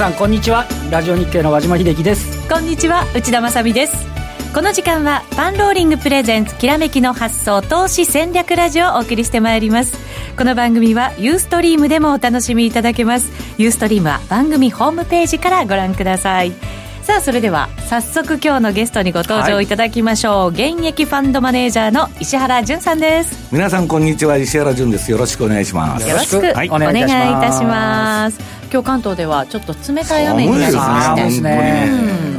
さんこんにちは。ラジオ日経の和島秀樹です。こんにちは内田まさです。この時間はパンローリングプレゼンツきらめきの発想投資戦略ラジオをお送りしてまいります。この番組はユーストリームでもお楽しみいただけます。ユーストリームは番組ホームページからご覧ください。さあそれでは早速今日のゲストにご登場いただきましょう、はい、現役ファンドマネージャーの石原潤さんです。皆さんこんにちは。石原潤です。よろしくお願いします。よろしくお願いいたします。今日関東ではちょっと冷たい雨になりましてです。ね、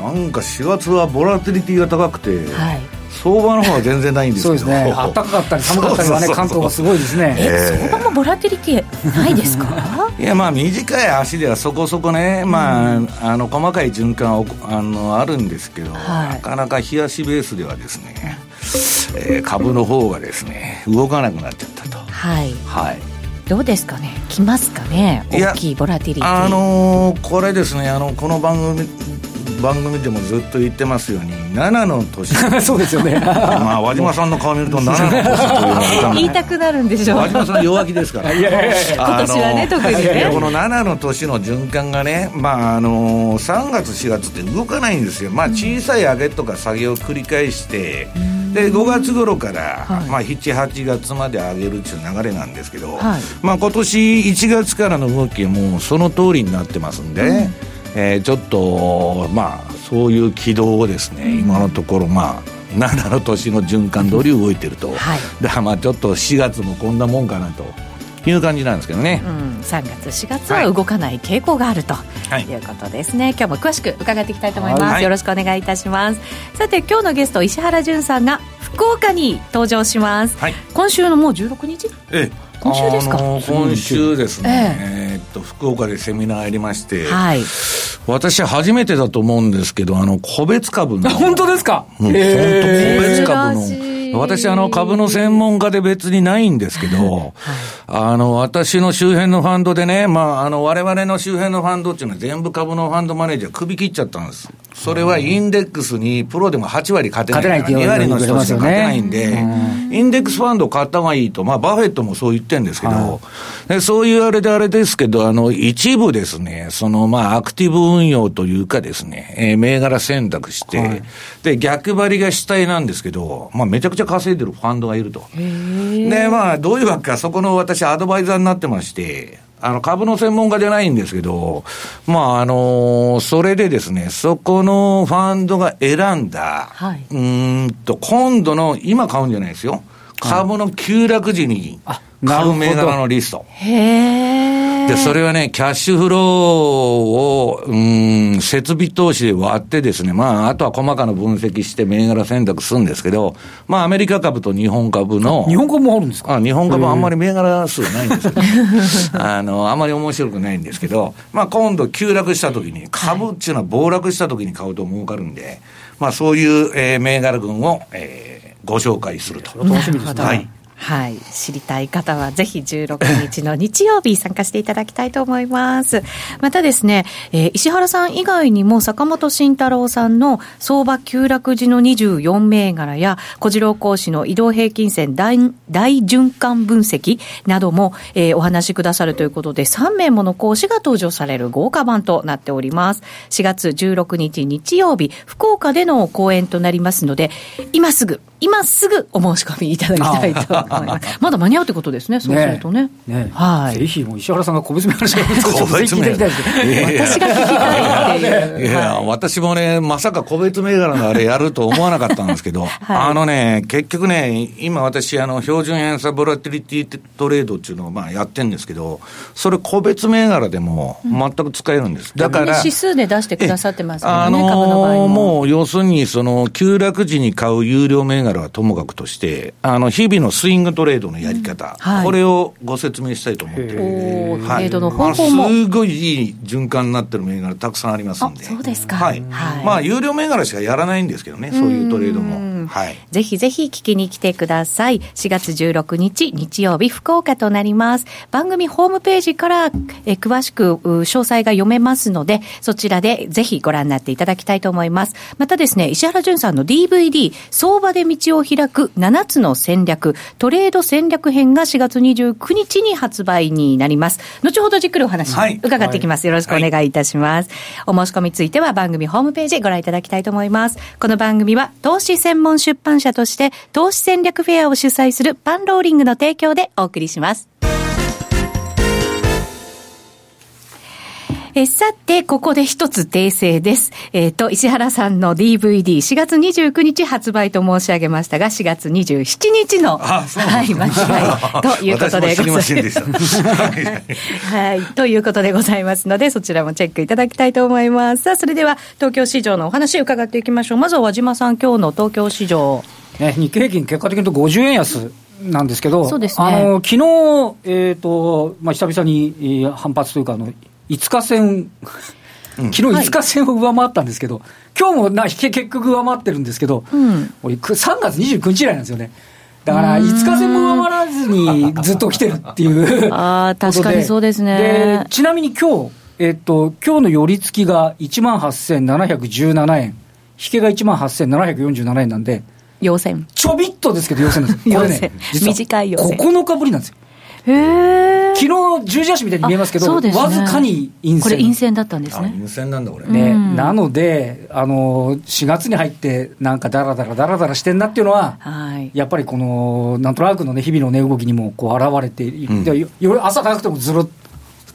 なんか4月はボラティリティが高くて、はい相場の方は全然ないんですけど。そうですね。暖かかったり寒かったりはね関東はすごいですね。え相場もボラティリティないですか？いやまあ短い足ではそこそこね、まあ、あの細かい循環あのあるんですけど、はい、なかなか冷やしベースではですね、えー、株の方がですね動かなくなっちゃったと。はい、はい。どうですかね、来ますかね、大きいボラティリティ。あのー、これですねあの、この番組番組でもずっと言ってますように7の年。そうですよね。まあ和島さんの顔見ると7の年というのは言いたくなるんでしょう。和島さん弱気ですから。いやいやいや。今年はね特にね。この7の年の循環がねまああの3月4月って動かないんですよ。まあ小さい上げとか下げを繰り返して、で5月頃から、はい、まあ、78月まで上げるっていう流れなんですけど、はい、まあ、今年1月からの動きはもうその通りになってますんで、うんえー、ちょっとまあそういう軌道をですね、うん、今のところまあ7の年の循環通り動いてると、はい、だからまあちょっと4月もこんなもんかなという感じなんですけどね、うん、3月4月は動かない傾向があると。い。うことですね、はい、今日も詳しく伺っていきたいと思います、はい、よろしくお願いいたします。さて今日のゲスト石原潤さんが福岡に登場します、はい、今週のもう16日？ええ今週ですか、あのー、今週ですね、えー、えー、っと福岡でセミナーやりまして、はい、私初めてだと思うんですけどあの個別株の。本当ですか、うん、本当個別株の私、あの、株の専門家で別にないんですけど、はい、あの、私の周辺のファンドでね、まあ、あの、我々の周辺のファンドっていうのは全部株のファンドマネージャー首切っちゃったんです。それはインデックスにプロでも8割勝てないから、2割の人しか勝てないんで、インデックスファンド買った方がいいと、まあ、バフェットもそう言ってるんですけど、でそういうあれであれですけど、あの、一部ですね、その、まあ、アクティブ運用というかですね、えー、銘柄選択して、はい、で、逆張りが主体なんですけど、まあ、めちゃくちゃ稼いでるファンドがいると。で、まあ、どういうわけか、そこの私、アドバイザーになってまして、あの、株の専門家じゃないんですけど、まあ、あのそれでですね、そこのファンドが選んだ、はい、うんと、今度の、今買うんじゃないですよ。株の急落時に買う銘柄のリスト。へー。で、それはね、キャッシュフローを、うん、設備投資で割ってですね、まあ、あとは細かな分析して銘柄選択するんですけど、まあ、アメリカ株と日本株の。日本株もあるんですか？あ日本株あんまり銘柄数ないんですよ。あの、あんまり面白くないんですけど、まあ、今度急落した時に、株っていうのは暴落した時に買うと儲かるんで、まあ、そういう、えー、銘柄群を、えー、ご紹介すると。楽しみですね。はい。はい。知りたい方はぜひ16日の日曜日参加していただきたいと思います。またですね、えー、石原さん以外にも坂本慎太郎さんの相場急落時の24銘柄や小次郎講師の移動平均線大大循環分析なども、えー、お話しくださるということで3名もの講師が登場される豪華版となっております。4月16日日曜日、福岡での講演となりますので、今すぐ今すぐお申し込みいただきたいと思います。まだ間に合うってことですね、そうするとね。ねはい。ぜひ、もう石原さんが個別銘柄個別銘柄。私が聞きたいっていう。いや、私もね、まさか個別銘柄のあれやると思わなかったんですけど、あのね、結局ね、今私、あの、標準偏差ボラティリティトレードっていうのをまあやってるんですけど、それ個別銘柄でも全く使えるんです。だから。指数で出してくださってますからね、株の場合も。もう、要するに、その、急落時に買う有料銘柄らはともかくとして、あの日々のスイングトレードのやり方、うん。はい、これをご説明したいと思ってるんで、はい、トレードの方法も、すごいいい循環になってる銘柄たくさんありますんで、そうですか、はい、はい、まあ、有料銘柄しかやらないんですけどね、そういうトレードも。うんはい。ぜひぜひ聞きに来てください。4月16日日曜日福岡となります。番組ホームページからえー詳しくう詳細が読めますので、そちらでぜひご覧になっていただきたいと思います。またですね、石原淳さんの DVD、相場で道を開く7つの戦略、トレード戦略編が4月29日に発売になります。後ほどじっくりお話はい伺っていきます。よろしくお願いいたします。お申し込みについては番組ホームページご覧いただきたいと思います。この番組は投資専門出版社として投資戦略フェアを主催するパンローリングの提供でお送りします。えさて、ここで一つ訂正です。えっ、と、石原さんの DVD4 月29日発売と申し上げましたが、4月27日の、はい、間違い ということでございます。た。はい。ということでございますので、そちらもチェックいただきたいと思います。さあ、それでは、東京市場のお話伺っていきましょう。まずは和島さん、今日の東京市場。ね、日経平均、結果的に言うと50円安なんですけど、そうですねあの昨日えーとまあ、久々にえー反発というかあの、5日線、昨日5日線を上回ったんですけど、今日もなけ結局上回ってるんですけど、うん。俺く3月29日以来なんですよね。だから、5日線も上回らずにずっと来てるっていう あ確かにそうですね。でちなみに今日、えっと、今日の寄り付きが1万8717円、引けが1万8747円なんで、陽線。ちょびっとですけど、要線です。これ要ね線、実は短い要線。9日ぶりなんですよ。昨日十字足みたいに見えますけど、ねわずかに陰線。これ陰線だったんですあ、ね。陰線なんだ、これ。ね、うんなので、あの、4月に入って、なんかだらだらだらだらしてんなっていうのは、はい。やっぱりこの、なんとなくのね、日々の値動きにもこう現れている、うんでよよ朝早くてもずるっ、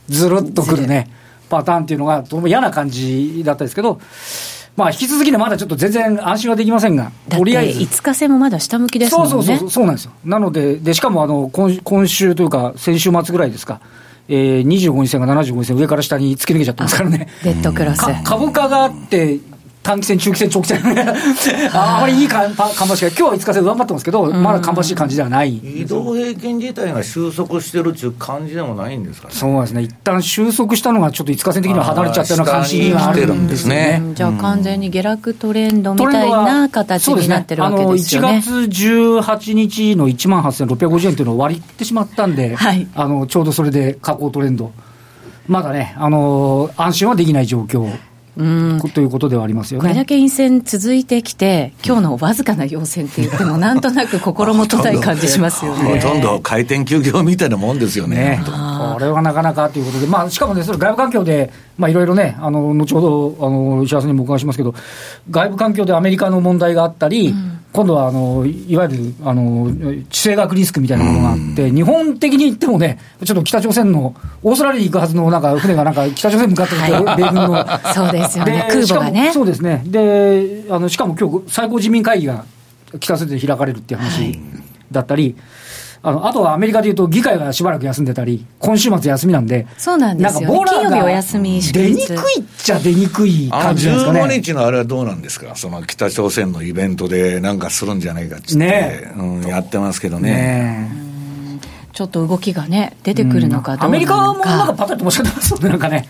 ずるっとくるね、パターンっていうのが、とても嫌な感じだったんですけど、まあ、引き続きね、まだちょっと全然安心はできませんが、とりあえず。5日線もまだ下向きですもんね。そうそうそう、そうなんですよ。なので、でしかもあの今今週というか、先週末ぐらいですか、えー、25日線が75日線、上から下に突き抜けちゃってますからね。デッドクロス。か株価があって、短期線、中期線、長期線、ああまりいいかかんばしが、今日は5日線上回ってますけど、まだかんばしい感じではない。移動平均自体が収束してるっていう感じでもないんですかね。そうですね、一旦収束したのが、ちょっと5日線的には離れちゃったような感じにはあるんですよね。うん。じゃあ完全に下落トレンドみたいな形になってるわけで。すよね。そうですね。あの1月18日の1万8650円というのを割ってしまったんで、はい。あのちょうどそれで下降トレンド、まだね、あの安心はできない状況、うんということではありますよね。これだけ陰線続いてきて、今日のわずかな陽線って言っても、なんとなく心もとない感じしますよほね。とんど回転休業みたいなもんですよね。ね、これはなかなかということで、まあ、しかもね、それ外部環境で、まあ、いろいろね、あの後ほどあの石原さんにもお伺いしますけど、外部環境でアメリカの問題があったり、今度はあのいわゆるあの地政学リスクみたいなものがあって、日本的に言ってもね、ちょっと北朝鮮の、オーストラリアに行くはずのなんか船がなんか北朝鮮に向かって米軍の。そうですよね。で空母がね。そうですね。で、あのしかも今日最高人民会議が北朝鮮で開かれるっていう話だったり、あのあとはアメリカでいうと議会がしばらく休んでたり、今週末休みなんで、そうなんですよね。ボーラーが金曜日お休み祝出日にくいっちゃ出にくい感じなんですかね。15日のあれはどうなんですか、その北朝鮮のイベントでなんかするんじゃないかっつって、ね。うん、やってますけどね。ねちょっと動きがね、出てくるのかどうなのか。アメリカもなんかパタッとおっしゃってますので、なんかね、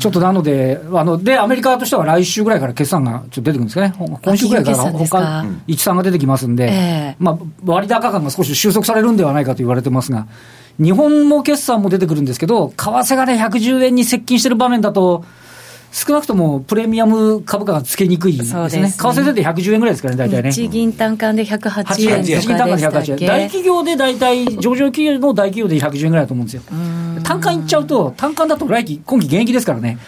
ちょっとなので、あので、アメリカとしては来週ぐらいから決算がちょっと出てくるんですかね、今週ぐらいから他、一産が出てきますんで、ええ。まあ、割高感が少し収束されるんではないかと言われてますが、日本も決算も出てくるんですけど、為替がね、110円に接近してる場面だと、少なくともプレミアム株価がつけにくいですね。そうですね為替出て110円ぐらいですからね、大体ね。日銀単価で108 8円、日銀単価で108かでしたっ円。大け企業で大体、上場企業の大企業で110円ぐらいだと思うんですよ。単価いっちゃうと、単価だと来期、今期現役ですからね。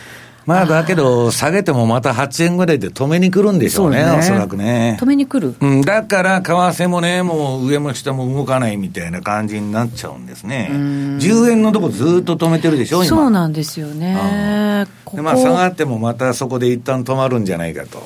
まあだけど、下げてもまた8円ぐらいで止めに来るんでしょうね、そうおそらくね止。めに来る？うん、だから、為替もね、もう上も下も動かないみたいな感じになっちゃうんですね。10円のとこずっと止めてるでしょ、今。そうなんですよね。ここでまあ、下がってもまたそこで一旦止まるんじゃないかと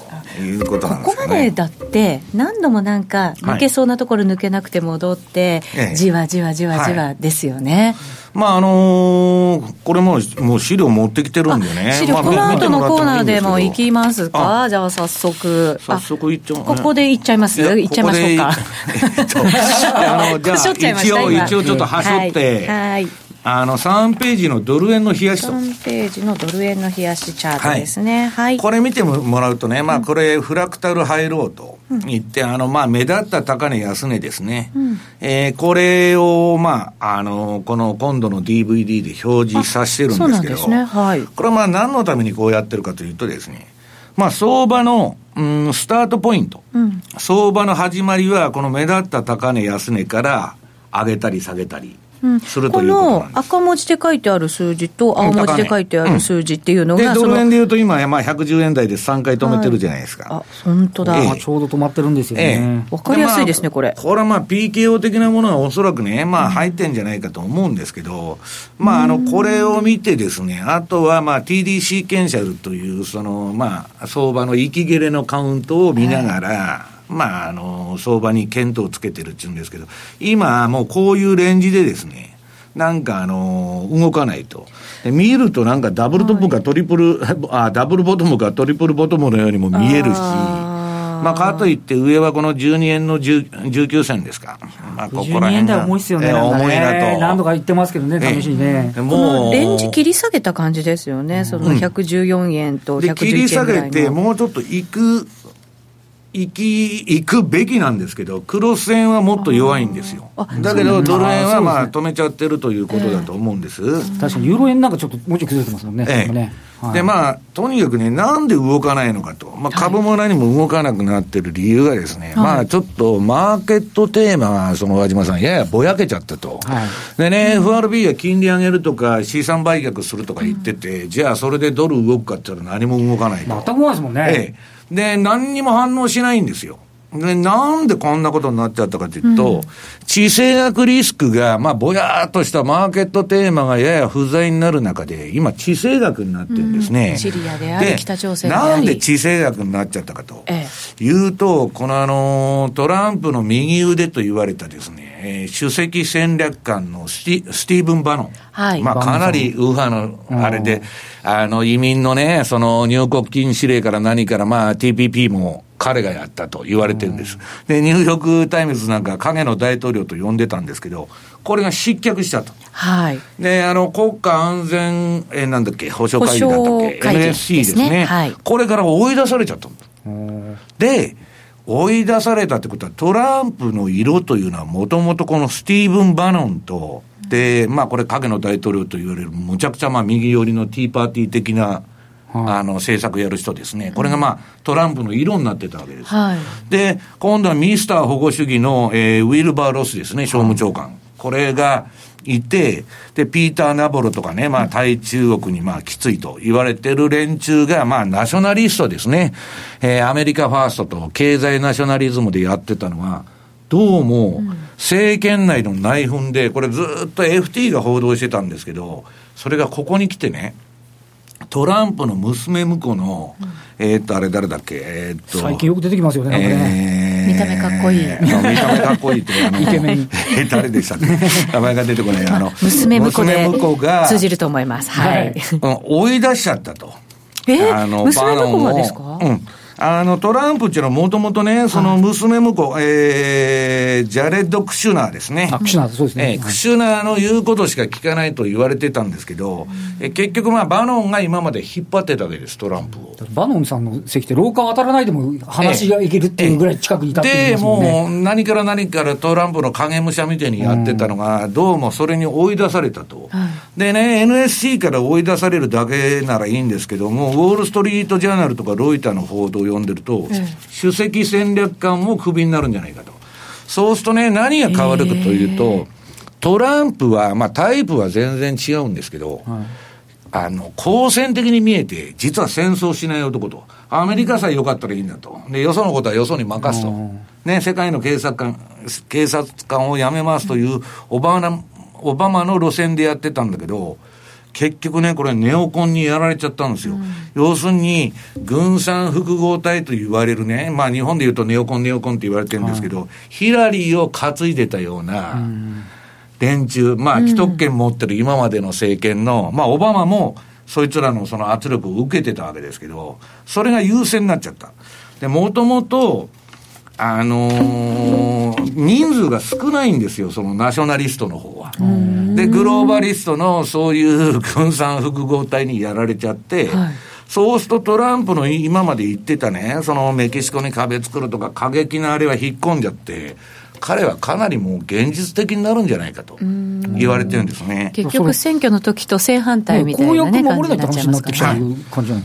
いうことなんでこすかね。こまでだって、何度もなんか、抜けそうなところ抜けなくて戻って、ええじわじわじわじわですよね。まああのーこれももう資料持ってきてるんでね。資料、まあこの後のコーナーでも行きまますかじゃあ早速。早速行っちゃここで行っちゃいます？行っちゃいましょうか。ここでえっと あのじゃあしょっちゃいまし一応、ちょっと走って、はい。はいあの、3ページのドル円の冷やしと。3ページのドル円の冷やしチャートですね。はい。はい、これ見てもらうとね、まあ、これ、フラクタルハイローと言って、うん、あの、まあ、目立った高値安値ですね。うん、えー、これを、まあ、あの、この今度の DVD で表示させてるんですけど、ね。はい。これはまあ、何のためにこうやってるかというとですね、まあ、相場の、うん、スタートポイント、うん、相場の始まりは、この目立った高値安値から上げたり下げたり。するということ赤文字で書いてある数字と青文字で書いてある数字っていうのが、うん、でドル円でいうと今、まあ、110円台で3回止めてるじゃないですか、はい、あ本当だ、え。え、ちょうど止まってるんですよね、わ、え、かりやすいですね、これ、これはまあ PKO 的なものはおそらくね、まあ、入ってんじゃないかと思うんですけど、まあ、あのこれを見てですね、あとはまあ TD シーケンシャルという、そのまあ相場の息切れのカウントを見ながら、まあ、あの相場に見当をつけてるっていうんですけど、今、もうこういうレンジでですね、なんかあの動かないと。見るとなんかダブルトップかトリプル、はい、あ、ダブルボトムかトリプルボトムのようにも見えるし、まあ、かといって上はこの12円の19銭ですか。まあ、ここら辺が。重いっすよね。えー、重いなと。何度か言ってますけどね、試しにね。もう。レンジ切り下げた感じですよね。その114円と111円ぐらいの。切り下げて、もうちょっと行く行き、行くべきなんですけど、クロス円はもっと弱いんですよ。だけど、ドル円はまあ止めちゃってるということだと思うんです。えー、確かにユーロ円なんかちょっともうちょい崩れてますもんね。えねはい、で、まあ、とにかくね、なんで動かないのかと。まあ、株も何も動かなくなってる理由がですね、はい、まあ、ちょっと、マーケットテーマが、その、和島さん、ややぼやけちゃったと。はい、でね、FRB が金利上げるとか、資産売却するとか言ってて、うん、じゃあ、それでドル動くかって言ったら何も動かないと。全く動かないですもんね。ええ。で、何にも反応しないんですよ。で、なんでこんなことになっちゃったかというと、うん、地政学リスクが、まあ、ぼやーっとしたマーケットテーマがやや不在になる中で、今、地政学になってるんですね。うん、シリアであり、北朝鮮でなんで地政学になっちゃったかと、ええ、いうと、このあの、トランプの右腕と言われたですね、えー、首席戦略官のスティスティーブン・バノン。はい。まあ、かなり右派の、あれで、あの、移民のね、その入国禁止令から何から、まあ、TPP も彼がやったと言われてるんです。で、ニューヨーク・タイムズなんか影の大統領と呼んでたんですけど、これが失脚したと。はい。で、あの、国家安全、えー、なんだっけ、保障会議だったっけ、NSC ですね。はい。これから追い出されちゃったで、追い出されたってことは、トランプの色というのは、もともとこのスティーブン・バノンと、で、まあこれ影の大統領と言われる、むちゃくちゃまあ右寄りのティーパーティー的な、あの政策やる人ですね、これがまあトランプの色になってたわけです。はい、で、今度はミスター保護主義の、えー、ウィルバー・ロスですね、商務長官。これが、いて、で、ピーター・ナボロとかね、まあ、対中国にまあ、きついと言われてる連中が、まあ、ナショナリストですね。えー、アメリカファーストと経済ナショナリズムでやってたのは、どうも、政権内の内紛で、これずっと FT が報道してたんですけど、それがここに来てね、トランプの娘婿の、えっと、あれ誰だっけ、えっと。最近よく出てきますよね、なんかね。見た目かっこいい。見た目かっこいいって、あの、イケメン。え、誰でしたっけ？名前が出てこない。あの、娘婿で通じると思います。はい。追い出しちゃったと。え？あの、娘婿がですか？うん。あの、トランプっていうのはもともとね、その娘婿、はい、えー、ジャレッド・クシュナーですね。クシュナー、そうですね。えー、クシュナーの言うことしか聞かないと言われてたんですけど、うん、え結局まあ、バノンが今まで引っ張ってたわけです、トランプを。バノンさんの席って廊下渡らないでも話がいけるっていうぐらい近くにいたってで、ね、もう何から何からトランプの影武者みたいにやってたのが、どうもそれに追い出されたと。うん、でね、NSC から追い出されるだけならいいんですけども、ウォール・ストリート・ジャーナルとかロイターの報道を読んでると、うん首席戦略官もクビになるんじゃないかと。そうするとね、何が変わるかというと、トランプは、まあタイプは全然違うんですけど、はい、あの、好戦的に見えて、実は戦争しない男と。アメリカさえ良かったらいいんだと。で、よそのことはよそに任すと。ね、世界の警察官、警察官を辞めますというオバマ、オバマの路線でやってたんだけど、結局ね、これネオコンにやられちゃったんですよ。うん、要するに、軍産複合体と言われるね、まあ日本で言うとネオコンネオコンって言われてるんですけど、はい、ヒラリーを担いでたような連中、まあ既得権持ってる今までの政権の、まあオバマもそいつらのその圧力を受けてたわけですけど、それが優先になっちゃった。で、もともと、あのー、人数が少ないんですよ、そのナショナリストの方は。で、グローバリストのそういう軍産複合体にやられちゃって、はいそうするとトランプの今まで言ってたね、そのメキシコに壁作るとか過激なあれは引っ込んじゃって、彼はかなりもう現実的になるんじゃないかと言われてるんですね。結局、選挙の時と正反対みたいな、ね、感じになっちゃいますか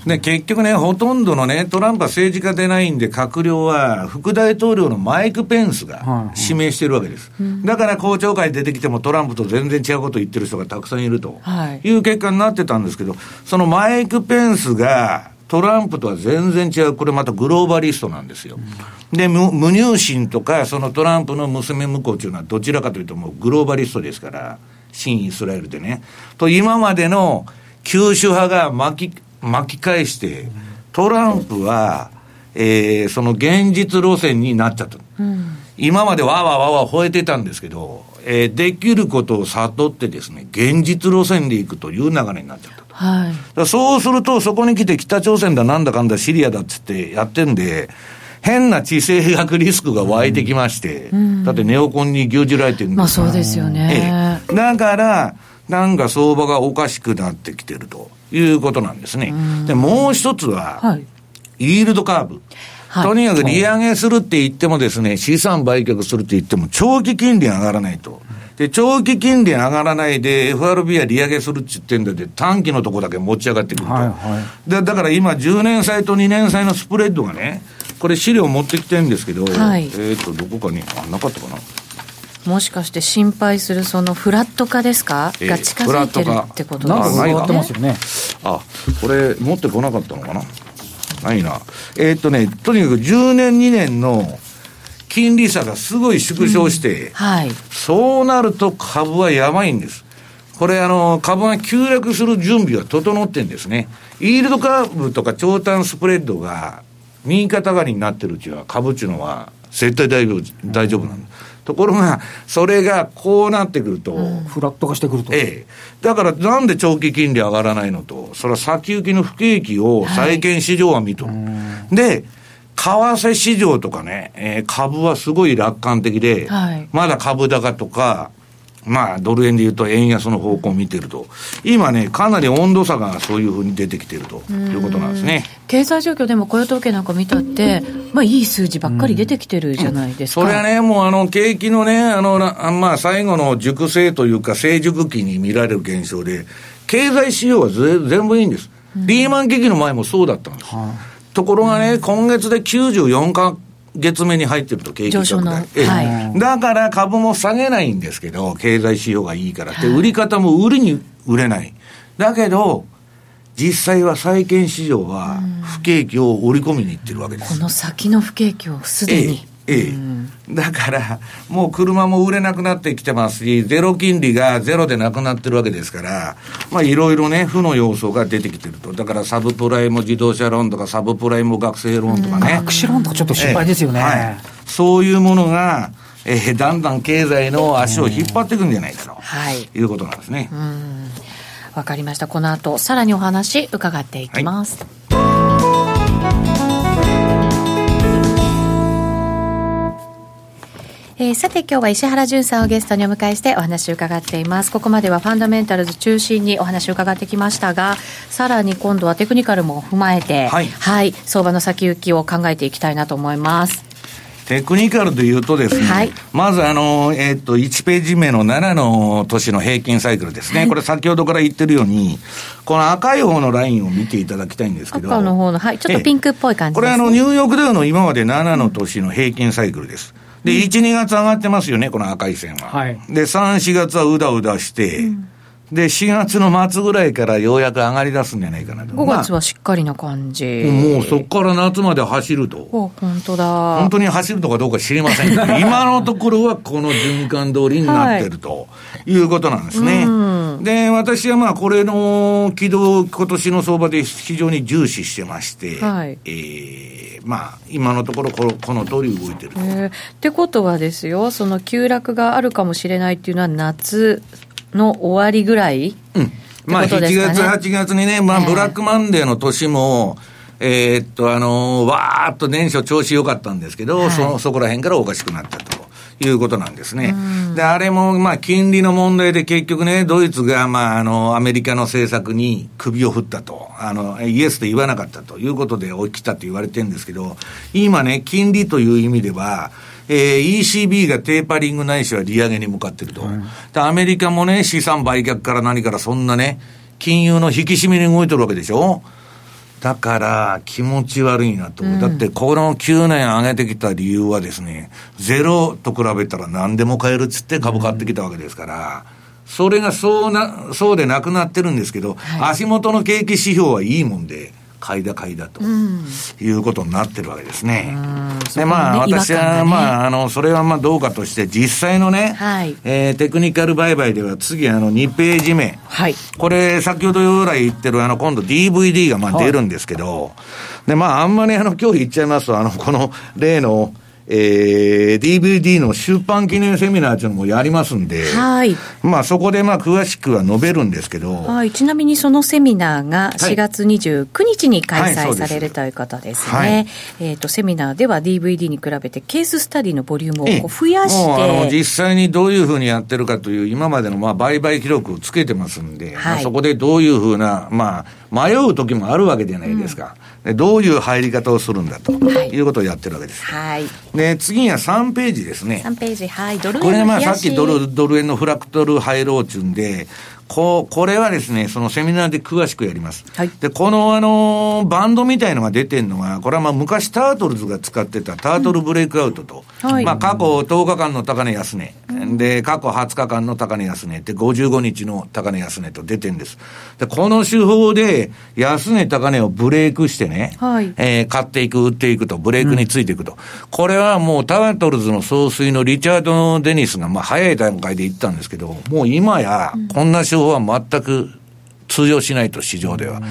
ね、結局ね、ほとんどのね、トランプは政治家でないんで、閣僚は副大統領のマイク・ペンスが指名してるわけです、はいはい、だから公聴会出てきても、トランプと全然違うこと言ってる人がたくさんいるという結果になってたんですけど、そのマイク・ペンスが、トランプとは全然違う、これまたグローバリストなんですよ。で、無入信とか、そのトランプの娘婿っていうのは、どちらかというともうグローバリストですから、新イスラエルでね。と、今までの旧主派が巻き、巻き返して、トランプは、えー、その現実路線になっちゃった。うん、今までわわわわ吠えてたんですけど、えー、できることを悟ってですね、現実路線でいくという流れになっちゃった。はい、そうすると、そこに来て北朝鮮だなんだかんだシリアだっつってやってんで、変な地政学リスクが湧いてきまして、うん、だってネオコンに牛耳られてるんですまあそうですよね。ええ、だから、なんか相場がおかしくなってきてるということなんですね。で、もう一つは、はい、イールドカーブ。はい、とにかく利上げするって言ってもですね、資産売却するって言っても長期金利上がらないと。で、長期金利上がらないで、FRB は利上げするって言ってんだで、短期のとこだけ持ち上がってくると。はいはい、でだから今、10年債と2年債のスプレッドがね、これ資料持ってきてるんですけど、はい、えっ、ー、と、どこかに、あ、なかったかな。もしかして心配するそのフラット化ですか、えー、が近づいてるってことですか、ね、なんかってますよね。あ、これ持ってこなかったのかな？ないな。えー、っとね、とにかく10年2年の金利差がすごい縮小して、うんはい、そうなると株はやばいんです。これあの、株が急落する準備は整ってんですね。イールドカーブとか長短スプレッドが右肩上がりになってるうちは、株っていうのは絶対大丈夫、大丈夫なんです。ところが、それがこうなってくると、フラット化してくると。ええ。だから、なんで長期金利上がらないのと、それは先行きの不景気を債券市場は見とる。はい、で、為替市場とかね、えー、株はすごい楽観的で、はい、まだ株高とか、まあ、ドル円で言うと円安の方向を見てると、今ね、かなり温度差がそういうふうに出てきてるということなんですね。経済状況でも雇用統計なんか見たって、まあ、いい数字ばっかり出てきてるじゃないですか、うん、それはね、もうあの景気のね、あのまあ、最後の熟成というか、成熟期に見られる現象で、経済指標は全部いいんです、リーマン危機の前もそうだったんです。ところがね、今月で94か月目に入ってると、景気拡大。はい、だから株も下げないんですけど、経済指標がいいからって、売り方も売りに売れない。だけど、実際は債券市場は不景気を織り込みにいってるわけです。この先の不景気をすでに。ええ、だから、もう車も売れなくなってきてますし、ゼロ金利がゼロでなくなってるわけですから、まあいろいろね、負の要素が出てきてると。だからサブプライム自動車ローンとか、サブプライム学生ローンとかね。学士ローンとかちょっと心配ですよね。はい、そういうものが、えー、だんだん経済の足を引っ張っていくんじゃないかと、はい、いうことなんですね。わかりました。この後、さらにお話伺っていきます。はいえー、さて今日は石原淳さんをゲストにお迎えしてお話を伺っています。ここまではファンダメンタルズ中心にお話を伺ってきましたが、さらに今度はテクニカルも踏まえて、はい、はい、相場の先行きを考えていきたいなと思います。テクニカルで言うとですね、はい、まずあの、えっ、ー、と、1ページ目の7の年の平均サイクルですね。はい、これ先ほどから言ってるように、この赤い方のラインを見ていただきたいんですけど。赤の方の、はい、ちょっとピンクっぽい感じです、ね、これあの、ニューヨークダウの今まで7の年の平均サイクルです。で、1、2月上がってますよね、この赤い線は。はい、で、3、4月はうだうだして、うんで、4月の末ぐらいからようやく上がり出すんじゃないかなと。5月はしっかりな感じ。もうそこから夏まで走ると。本当だ。本当に走るとかどうか知りませんけど、今のところはこの循環通りになってるということなんですね。はい、で、私はまあこれの軌道、今年の相場で非常に重視してまして、はい、えー、まあ今のところこのこの通り動いてると。えー、ってことはですよ、その急落があるかもしれないっていうのは夏、の終わりぐらい、うん、まあ、7月、8月にね、まあ、ブラックマンデーの年も、えー、っと、あのー、わーっと年初調子良かったんですけど、はい、そ、そこら辺からおかしくなったということなんですね。で、あれも、まあ、金利の問題で結局ね、ドイツが、まあ、あの、アメリカの政策に首を振ったと。あの、イエスと言わなかったということで起きたと言われてるんですけど、今ね、金利という意味では、えー、ECB がテーパリングないしは利上げに向かってると。で、アメリカもね、資産売却から何からそんなね、金融の引き締めに動いてるわけでしょだから気持ち悪いなと、う。ん、だってこの9年上げてきた理由はですね、ゼロと比べたら何でも買えるっつって株買ってきたわけですから、それがそうな、そうでなくなってるんですけど、はい、足元の景気指標はいいもんで、買いだ買いだと、いうことになってるわけですね。で、まあ、私は、まあ、あの、それはまあどうかとして、実際のね、はい、えー、テクニカル売買では次、あの、2ページ目。はい。これ、先ほど由来言ってる、あの、今度 DVD がまあ出るんですけど、はい、で、まあ、あんまりあの、今日言っちゃいますと、あの、この例の、えー、DVD の出版記念セミナーというのもやりますんで、はい。まあそこでまあ詳しくは述べるんですけど。はい。ちなみにそのセミナーが4月29日に開催される、ということですね。はい、えっ、ー、と、セミナーでは DVD に比べてケーススタディのボリュームを増やして。あの、実際にどういうふうにやってるかという今までのまあ売買記録をつけてますんで、はい、まあ、そこでどういうふうな、まあ、迷う時もあるわけじゃないですか。うんどういう入り方をするんだと、はい、いうことをやってるわけです。はい。で、次は3ページですね。3ページ、はい。ドル円これまあさっきドル、ドル円のフラクトル入ろうちゅうんで、ここれはですね、そのセミナーで詳しくやります。はい、で、このあの、バンドみたいのが出てるのは、これはまあ昔タートルズが使ってたタートルブレイクアウトと、うん。はい、まあ過去10日間の高値安値、うん、で、過去20日間の高値安値。って55日の高値安値と出てるんです。で、この手法で安値高値をブレイクしてね、はい、えー、買っていく、売っていくと、ブレイクについていくと。うん、これはもうタートルズの総帥のリチャード・デニスがまあ早い段階で言ったんですけど、もう今やこんな手法法は全く通用しないと、市場では。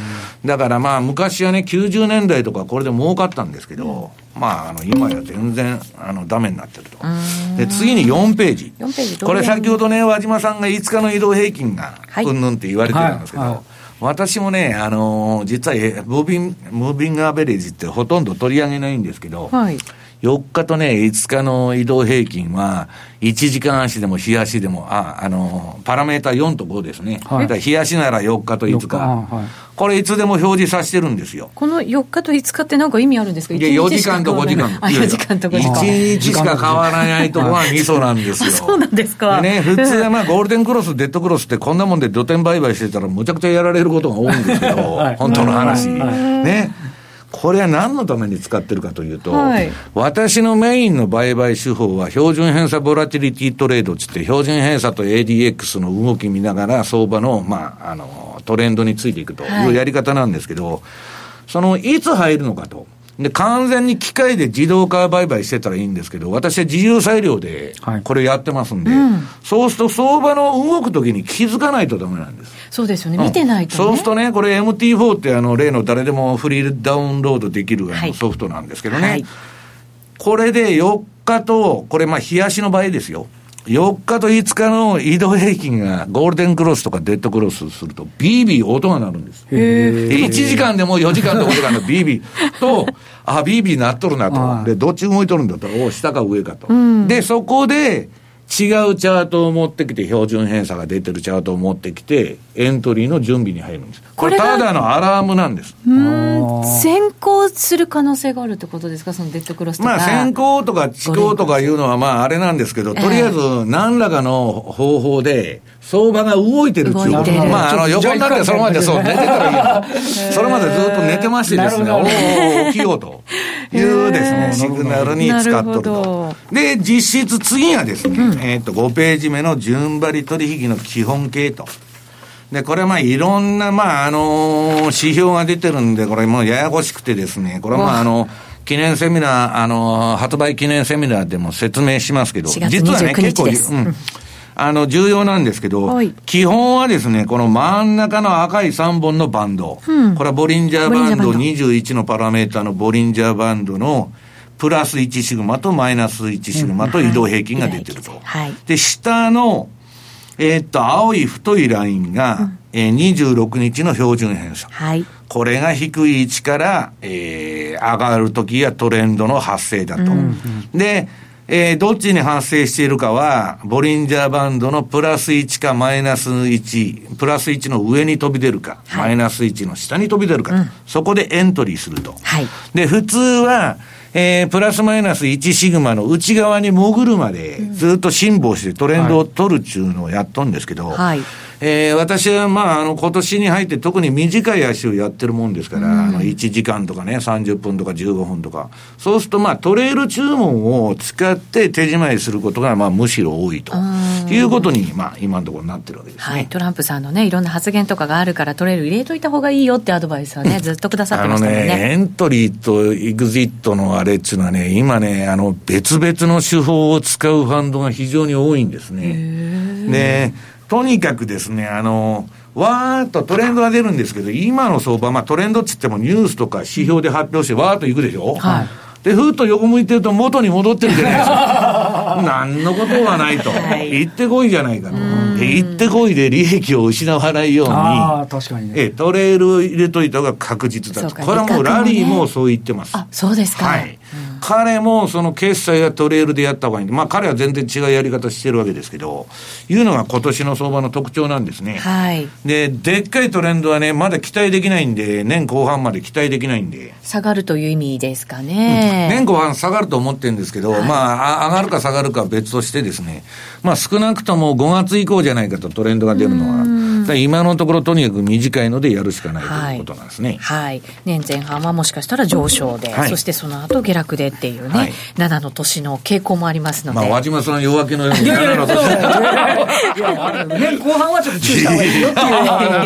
だからまあ、昔はね、90年代とかこれで儲かったんですけど、まあ、あの、今や全然、あの、ダメになってると。で、次に4ページ。4ページこれ先ほどね、和島さんが5日の移動平均が、うんぬんって言われてるんですけど、はいはい私もね、あのー、実は、ムービング、ムービングアベレージってほとんど取り上げないんですけど、はい、4日とね、5日の移動平均は、1時間足でも日足でも、あ、あの、パラメータ4と5ですね。はい、日足なら4日と5日。はい、これいつでも表示させてるんですよ。この4日と5日ってなんか意味あるんですか？いや、4時間と5時間。あ、4時間と5時間。1日しか変わらないとこはミソなんですよ。そうなんですか。ね、普通はまあゴールデンクロス、デッドクロスってこんなもんで土点売買してたらむちゃくちゃやられることが多いんですけど、はい、本当の話。ね。これは何のために使ってるかというと、はい、私のメインの売買手法は標準偏差ボラティリティトレードつって、標準偏差と ADX の動き見ながら相場の、まあ、あの、トレンドについていくというやり方なんですけど、はい、その、いつ入るのかと。で、完全に機械で自動化売買してたらいいんですけど、私は自由裁量でこれやってますんで、はいうん、そうすると相場の動くときに気づかないとダメなんです。そうですよね、見てないと、ね、そうするとね、これ MT4 ってあの例の誰でもフリーダウンロードできるあのソフトなんですけどね、はい、これで4日と、これまあ日足の場合ですよ。4日と5日の移動平均がゴールデンクロスとかデッドクロスすると、ビービー音が鳴るんです。1時間でも4時間と5時間でビービー と、あ、ビービー鳴っとるなと。で、どっち動いとるんだと。お下か上かと。で、そこで、違うチャートを持ってきて、標準偏差が出てるチャートを持ってきて、エントリーの準備に入るんです。これ、ただのアラームなんです。うん先行する可能性があるってことですか、そのデッドクロスとか。まあ、先行とか遅行とかいうのは、まあ、あれなんですけど、とりあえず、何らかの方法で、相場が動いてるっていうこと。まあ、あの、横になってそのまでそう、寝てたらいいや。それまでずっと寝てましてですね、おお、起きようというですね、シグナルに使っとると。で、実質次がですね、えっと、5ページ目の順張り取引の基本形と。で、これはまあいろんな、まああの指標が出てるんで、これもうややこしくてですね、これはまああの、記念セミナー、あの、発売記念セミナーでも説明しますけど、実はね、結構、うん。あの、重要なんですけど、はい、基本はですね、この真ん中の赤い3本のバンド。うん、これはボリンジャーバンド21のパラメータのボリンジャーバンドの、プラス1シグマとマイナス1シグマと移動平均が出てると。はい、で、下の、えー、っと、青い太いラインが、うん、えー、26日の標準偏差。はい。これが低い位置から、えー、上がるときやトレンドの発生だと。うんうん、で、えー、どっちに発生しているかは、ボリンジャーバンドのプラス1かマイナス1、プラス1の上に飛び出るか、はい、マイナス1の下に飛び出るか、うん、そこでエントリーすると。はい、で、普通は、えー、プラスマイナス1シグマの内側に潜るまで、ずっと辛抱してトレンドを取るっていうのをやっとんですけど、はいえー、私は、まあ、あの、今年に入って特に短い足をやってるもんですから、うん、あの、1時間とかね、30分とか15分とか。そうすると、まあ、トレール注文を使って手仕舞いすることが、まあ、むしろ多いと。いうことに、まあ、今のところなってるわけですね。はい。トランプさんのね、いろんな発言とかがあるから、トレール入れといた方がいいよってアドバイスはね、ずっとくださってましたね。あのね、エントリーとエグジットのあれっていうのはね、今ね、あの、別々の手法を使うファンドが非常に多いんですね。で、とにかくですね、あの、わーっとトレンドが出るんですけど、今の相場、まあトレンドっつってもニュースとか指標で発表してわーっといくでしょ？はい。で、ふっと横向いてると元に戻ってるじゃないですか。何のことはないと。はい、行ってこいじゃないかと。で、行ってこいで利益を失わないように。あ確かにね。え、トレールを入れといた方が確実だと。これはもうラリーもそう言ってます。あ、そうですか。はい。うん彼もその決済やトレールでやった方がいい。まあ彼は全然違うやり方してるわけですけど、いうのが今年の相場の特徴なんですね。はい。で、でっかいトレンドはね、まだ期待できないんで、年後半まで期待できないんで。下がるという意味ですかね。うん、年後半下がると思ってるんですけど、はい、まあ上がるか下がるかは別としてですね、まあ少なくとも5月以降じゃないかとトレンドが出るのは。今のところとにかく短いのでやるしかないということなんですね。はい。はい、年前半はもしかしたら上昇で、はい、そしてその後下落でっていうね、はい、7の年の傾向もありますので。まあ、和島さん夜明けのように7の年。いや、年後半はちょっと注意した方がいいよっていう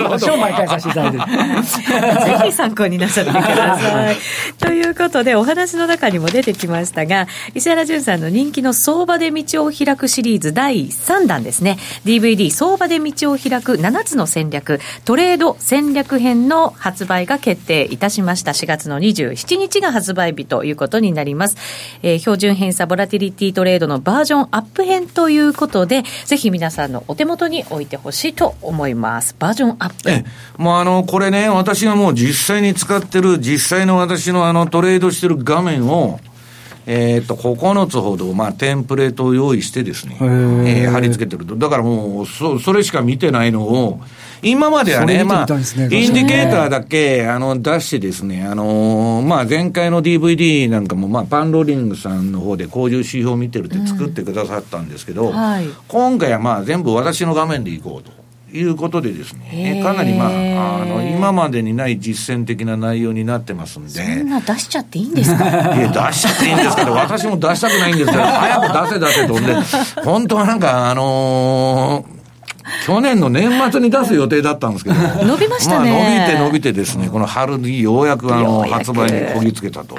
話を毎回させていただいて。ぜひ参考になさってください。ということで、お話の中にも出てきましたが、石原淳さんの人気の相場で道を開くシリーズ第3弾ですね。DVD 相場で道を開く7つの戦略、トレード戦略編の発売が決定いたしました。4月の27日が発売日ということになります。えー、標準偏差ボラティリティトレードのバージョンアップ編ということで、ぜひ皆さんのお手元に置いてほしいと思います。バージョンアップ。え、もうあの、これね、私がもう実際に使ってる、実際の私のあのトレードしてる画面を、えっ、ー、と、9つほど、まあ、テンプレートを用意してですね、えー、貼り付けてると。だからもう、そ、それしか見てないのを、今まではね、まあ、インディケーターだけ、あの、出してですね、あのまあ、前回の DVD なんかも、まあ、パンローリングさんの方でこういう指標を見てるって作ってくださったんですけど、うんはい、今回はまあ、全部私の画面でいこうと。いうことでですね、かなりまあ、あの、今までにない実践的な内容になってますんで。そんな出しちゃっていいんですか？いや、出しちゃっていいんですけど、私も出したくないんですけど、早く出せ出せとんで、本当はなんか、あのー去年の年末に出す予定だったんですけど、伸びましたね。まあ、伸びて伸びてですね、この春にようやくあの発売にこぎつけたと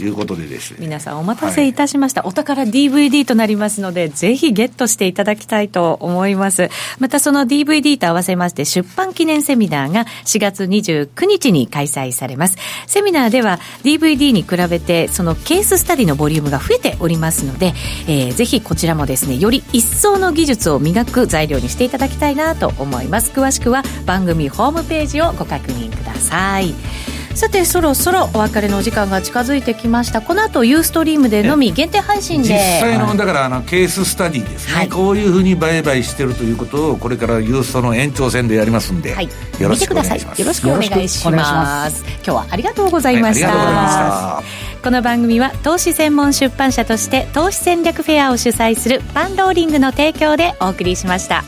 い。うことでです、ね、皆さんお待たせいたしました、はい、お宝 DVD となりますので、ぜひゲットしていただきたいと思います。またその DVD と合わせまして出版記念セミナーが4月29日に開催されます。セミナーでは DVD に比べてそのケーススタディのボリュームが増えておりますので、えー、ぜひこちらもですね、より一層の技術を磨く材料にしていたただきたいなと思います。詳しくは番組ホームページをご確認ください。さてそろそろお別れのお時間が近づいてきました。この後ユーストリームでのみ限定配信で。実際のだからあのケーススタディですね、はい、こういうふうに売買してるということをこれからユーストの延長戦でやりますんで、はい、よろしくお願いします。よろしくお願いします。今日はありがとうございました、はい、この番組は投資専門出版社として投資戦略フェアを主催するパンローリングの提供でお送りしました。